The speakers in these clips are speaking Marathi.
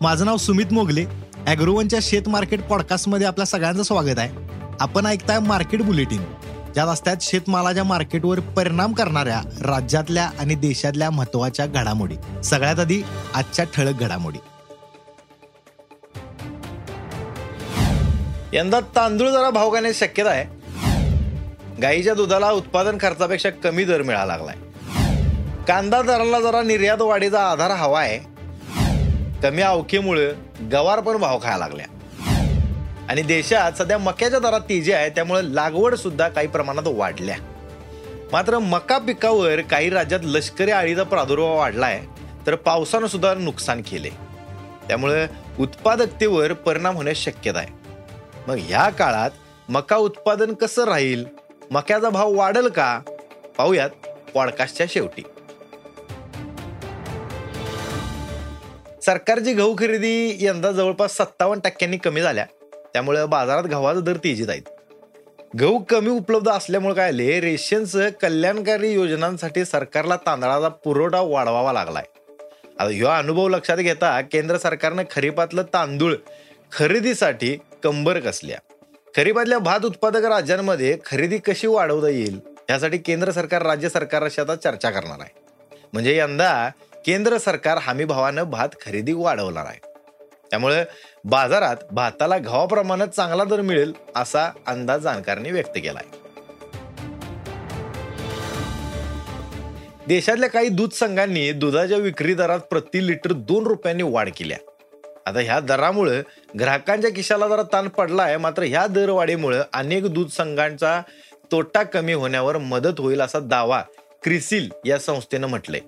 माझं नाव सुमित मोगले. अॅग्रोवनच्या शेत मार्केट पॉडकास्टमध्ये आपल्या सगळ्यांचं स्वागत आहे. आपण ऐकताय मार्केट बुलेटिन. ज्यात असतात शेतमालाच्या मार्केटवर परिणाम करणाऱ्या राज्यातल्या आणि देशातल्या महत्त्वाच्या घडामोडी. सगळ्यात आधी आजच्या ठळक घडामोडी. यंदा तांदूळ जरा भाव खाण्याची शक्यता आहे. गाईच्या दुधाला उत्पादन खर्चापेक्षा कमी दर मिळाला लागलाय. कांदा दराला जरा निर्यात वाढीचा आधार हवा आहे. कमी अवकीमुळे गवार पण भाव खायला लागल्या. आणि देशात सध्या मक्याच्या दरात तेजी आहे त्यामुळे लागवड सुद्धा काही प्रमाणात वाढल्या. मात्र मका पिकावर काही राज्यात लष्करी आळीचा प्रादुर्भाव वाढलाय तर पावसानं सुद्धा नुकसान केले. त्यामुळे उत्पादकतेवर परिणाम होण्यास शक्यता आहे. मग ह्या काळात मका उत्पादन कसं राहील? मक्याचा भाव वाढेल का? पाहूयात पॉडकास्टच्या शेवटी. सरकारची गहू खरेदी यंदा जवळपास सत्तावन्न टक्क्यांनी कमी झाल्या. त्यामुळे बाजारात गव्हाचा दर तेजीत आहेत. गहू कमी उपलब्ध असल्यामुळे काय आले रेशनसह कल्याणकारी योजनांसाठी सरकारला तांदळाचा पुरवठा वाढवावा लागलाय. आता ह्यो अनुभव लक्षात घेता केंद्र सरकारनं खरीपातलं तांदूळ खरेदीसाठी कंबर कसल्या? खरीपातल्या भात उत्पादक राज्यांमध्ये खरेदी कशी वाढवता येईल? यासाठी केंद्र सरकार राज्य सरकारशी आता चर्चा करणार आहे. म्हणजे यंदा केंद्र सरकार हमीभावानं भात खरेदी वाढवणार आहे. त्यामुळे बाजारात भाताला गव्हाप्रमाणे चांगला दर मिळेल असा अंदाज जाणकारांनी व्यक्त केला आहे देशातल्या काही दूध संघांनी दुधाच्या विक्री दरात प्रति लिटर दोन रुपयांनी वाढ केल्या आता ह्या दरामुळे ग्राहकांच्या खिशाला जरा ताण पडला आहे मात्र ह्या दरवाढीमुळे अनेक दूध संघांचा तोटा कमी होण्यावर मदत होईल असा दावा क्रिसिल या संस्थेनं म्हटलंय.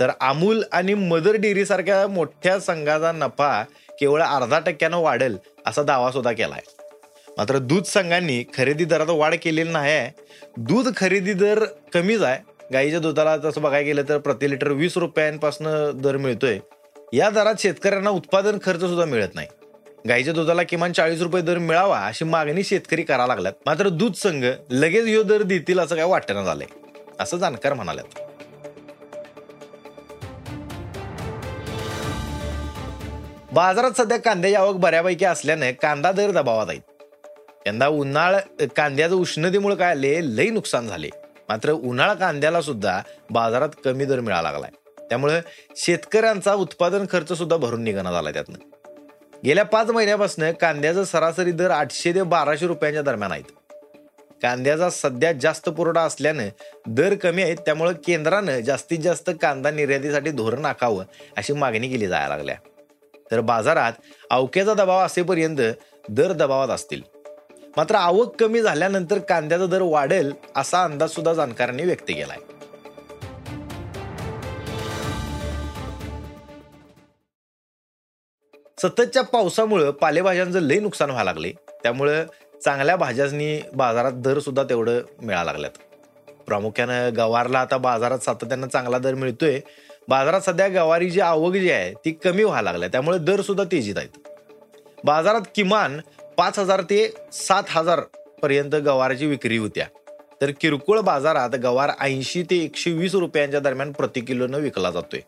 तर अमूल आणि मदर डेअरी सारख्या मोठ्या संघाचा नफा केवळ अर्धा टक्क्यानं वाढेल असा दावा सुद्धा आहे मात्र दूध संघांनी खरेदी दरात वाढ केलेली नाही आहे दूध खरेदी दर कमीच आहे. गाईच्या दुधाला तसं बघायला गेलं तर प्रति लिटर वीस रुपयांपासून दर मिळतोय. या दरात शेतकऱ्यांना उत्पादन खर्च सुद्धा मिळत नाही. गाईच्या दुधाला किमान चाळीस रुपये दर मिळावा अशी मागणी शेतकरी करा लागल्यात. मात्र दूध संघ लगेच यो दर देतील असं काय वाटणं झालंय. असं जाणकार म्हणाल्यात. बाजारात सध्या कांद्याची आवक बऱ्यापैकी असल्याने कांदा दर दबावात आहेत यंदा उन्हाळ कांद्याचं उष्णतेमुळे काय आले लई नुकसान झाले. मात्र उन्हाळा कांद्याला सुद्धा बाजारात कमी दर मिळाला लागलाय. त्यामुळे शेतकऱ्यांचा उत्पादन खर्च सुद्धा भरून निघणं झालाय त्यातनं. गेल्या पाच महिन्यापासून कांद्याचा सरासरी दर आठशे ते बाराशे रुपयांच्या दरम्यान आहेत. कांद्याचा सध्या जास्त पुरवठा असल्यानं दर कमी आहेत त्यामुळे केंद्रानं जास्तीत जास्त कांदा निर्यातीसाठी धोरण आखावं अशी मागणी केली जायला लागल्या. तर बाजारात अवक्याचा दबाव असेपर्यंत दर दबावात असतील. मात्र आवक कमी झाल्यानंतर कांद्याचा दर वाढेल असा अंदाज सुद्धा जाणकारांनी व्यक्त केलाय. सततच्या पावसामुळं पालेभाज्यांचं लय नुकसान व्हायला लागले. त्यामुळं चांगल्या भाज्यांनी बाजारात दर सुद्धा तेवढं मिळायला लागल्यात. प्रामुख्यानं गवारला आता बाजारात सातत्यानं चांगला दर मिळतोय. बाजारात सध्या गवारीची आवक जी आहे ती कमी व्हायला लागल्या. त्यामुळे दर सुद्धा तेजीत आहेत. बाजारात किमान पाच हजार ते सात हजार पर्यंत गवाराची विक्री होत्या. तर किरकोळ बाजारात गवार ऐंशी ते एकशे वीस रुपयांच्या दरम्यान प्रति किलोनं विकला जातोय.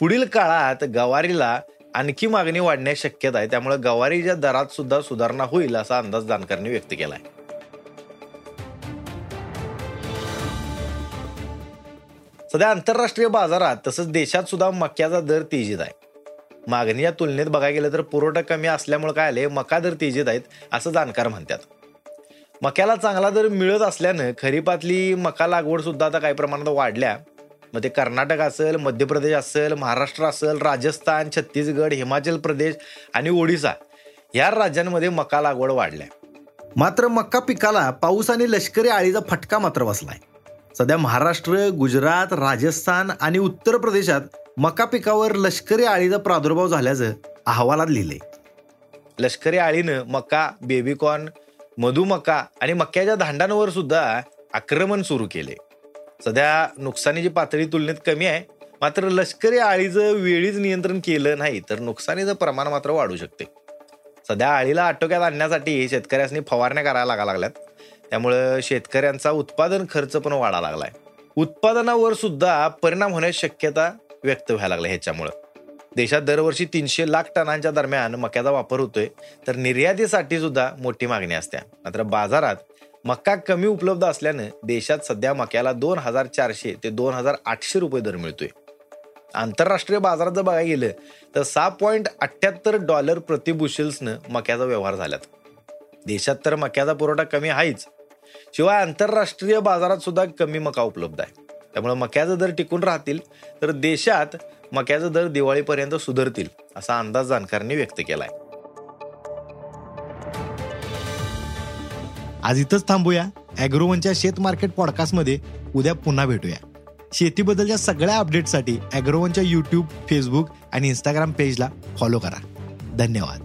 पुढील काळात गवारीला आणखी मागणी वाढण्याची शक्यता आहे. त्यामुळे गवारीच्या दरात सुद्धा सुधारणा होईल असा अंदाज जाणकारांनी व्यक्त केला आहे सध्या आंतरराष्ट्रीय बाजारात तसंच देशात सुद्धा मक्याचा दर तेजीत आहे. मागणीच्या तुलनेत बघायला गेलं तर पुरवठा कमी असल्यामुळे काय आले मका दर तेजीत आहेत असं जाणकार म्हणतात. मक्याला चांगला दर मिळत असल्यानं खरीपातली मका लागवड सुद्धा आता काही प्रमाणात वाढल्या. मग ते कर्नाटक असेल मध्य प्रदेश असेल महाराष्ट्र असेल राजस्थान छत्तीसगड हिमाचल प्रदेश आणि ओडिसा या राज्यांमध्ये मका लागवड वाढल्या. मात्र मक्का पिकाला पाऊस आणि लष्करी आळीचा फटका मात्र बसलाय. सध्या महाराष्ट्र गुजरात राजस्थान आणि उत्तर प्रदेशात मका पिकावर लष्करी आळीचा प्रादुर्भाव झाल्याचं अहवालात लिहिलंय. लष्करी आळीनं मका बेबीकॉर्न मधुमका आणि मक्याच्या धांडांवर सुद्धा आक्रमण सुरू केले सध्या नुकसानीची पातळी तुलनेत कमी आहे. मात्र लष्करी आळीचं वेळीच नियंत्रण केलं नाही तर नुकसानीचं प्रमाण मात्र वाढू शकते. सध्या आळीला आटोक्यात आणण्यासाठी शेतकऱ्यांनी फवारण्या करायला लागा लागल्यात. त्यामुळं शेतकऱ्यांचा उत्पादन खर्च पण वाढा लागलाय. उत्पादनावर सुद्धा परिणाम होण्याची शक्यता व्यक्त व्हायला लागल्या ह्याच्यामुळं. देशात दरवर्षी तीनशे लाख टनांच्या दरम्यान मक्याचा वापर होतोय तर निर्यातीसाठी सुद्धा मोठी मागणी असते. मात्र बाजारात मक्का कमी उपलब्ध असल्यानं देशात सध्या मक्याला दोन हजार चारशे ते दोन हजार आठशे रुपये दर मिळतोय. आंतरराष्ट्रीय बाजारात जर बघायला गेलं तर सहा पॉईंट अठ्ठ्याहत्तर डॉलर प्रतिबुशेल्सनं मक्याचा व्यवहार झाल्यात देशात तर मक्याचा पुरवठा कमी आहेच शिवाय आंतरराष्ट्रीय बाजारात सुद्धा कमी मका उपलब्ध आहे. त्यामुळे मक्याचा दर टिकून राहतील तर देशात मक्याचा दर दिवाळीपर्यंत सुधारतील असा अंदाज जाणकारांनी व्यक्त केलाय. आज इथंच थांबूया. अॅग्रोवनच्या शेत मार्केट पॉडकास्टमध्ये उद्या पुन्हा भेटूया. शेतीबद्दलच्या सगळ्या अपडेटसाठी अॅग्रोवनच्या यूट्यूब फेसबुक आणि इंस्टाग्राम पेजला फॉलो करा. धन्यवाद.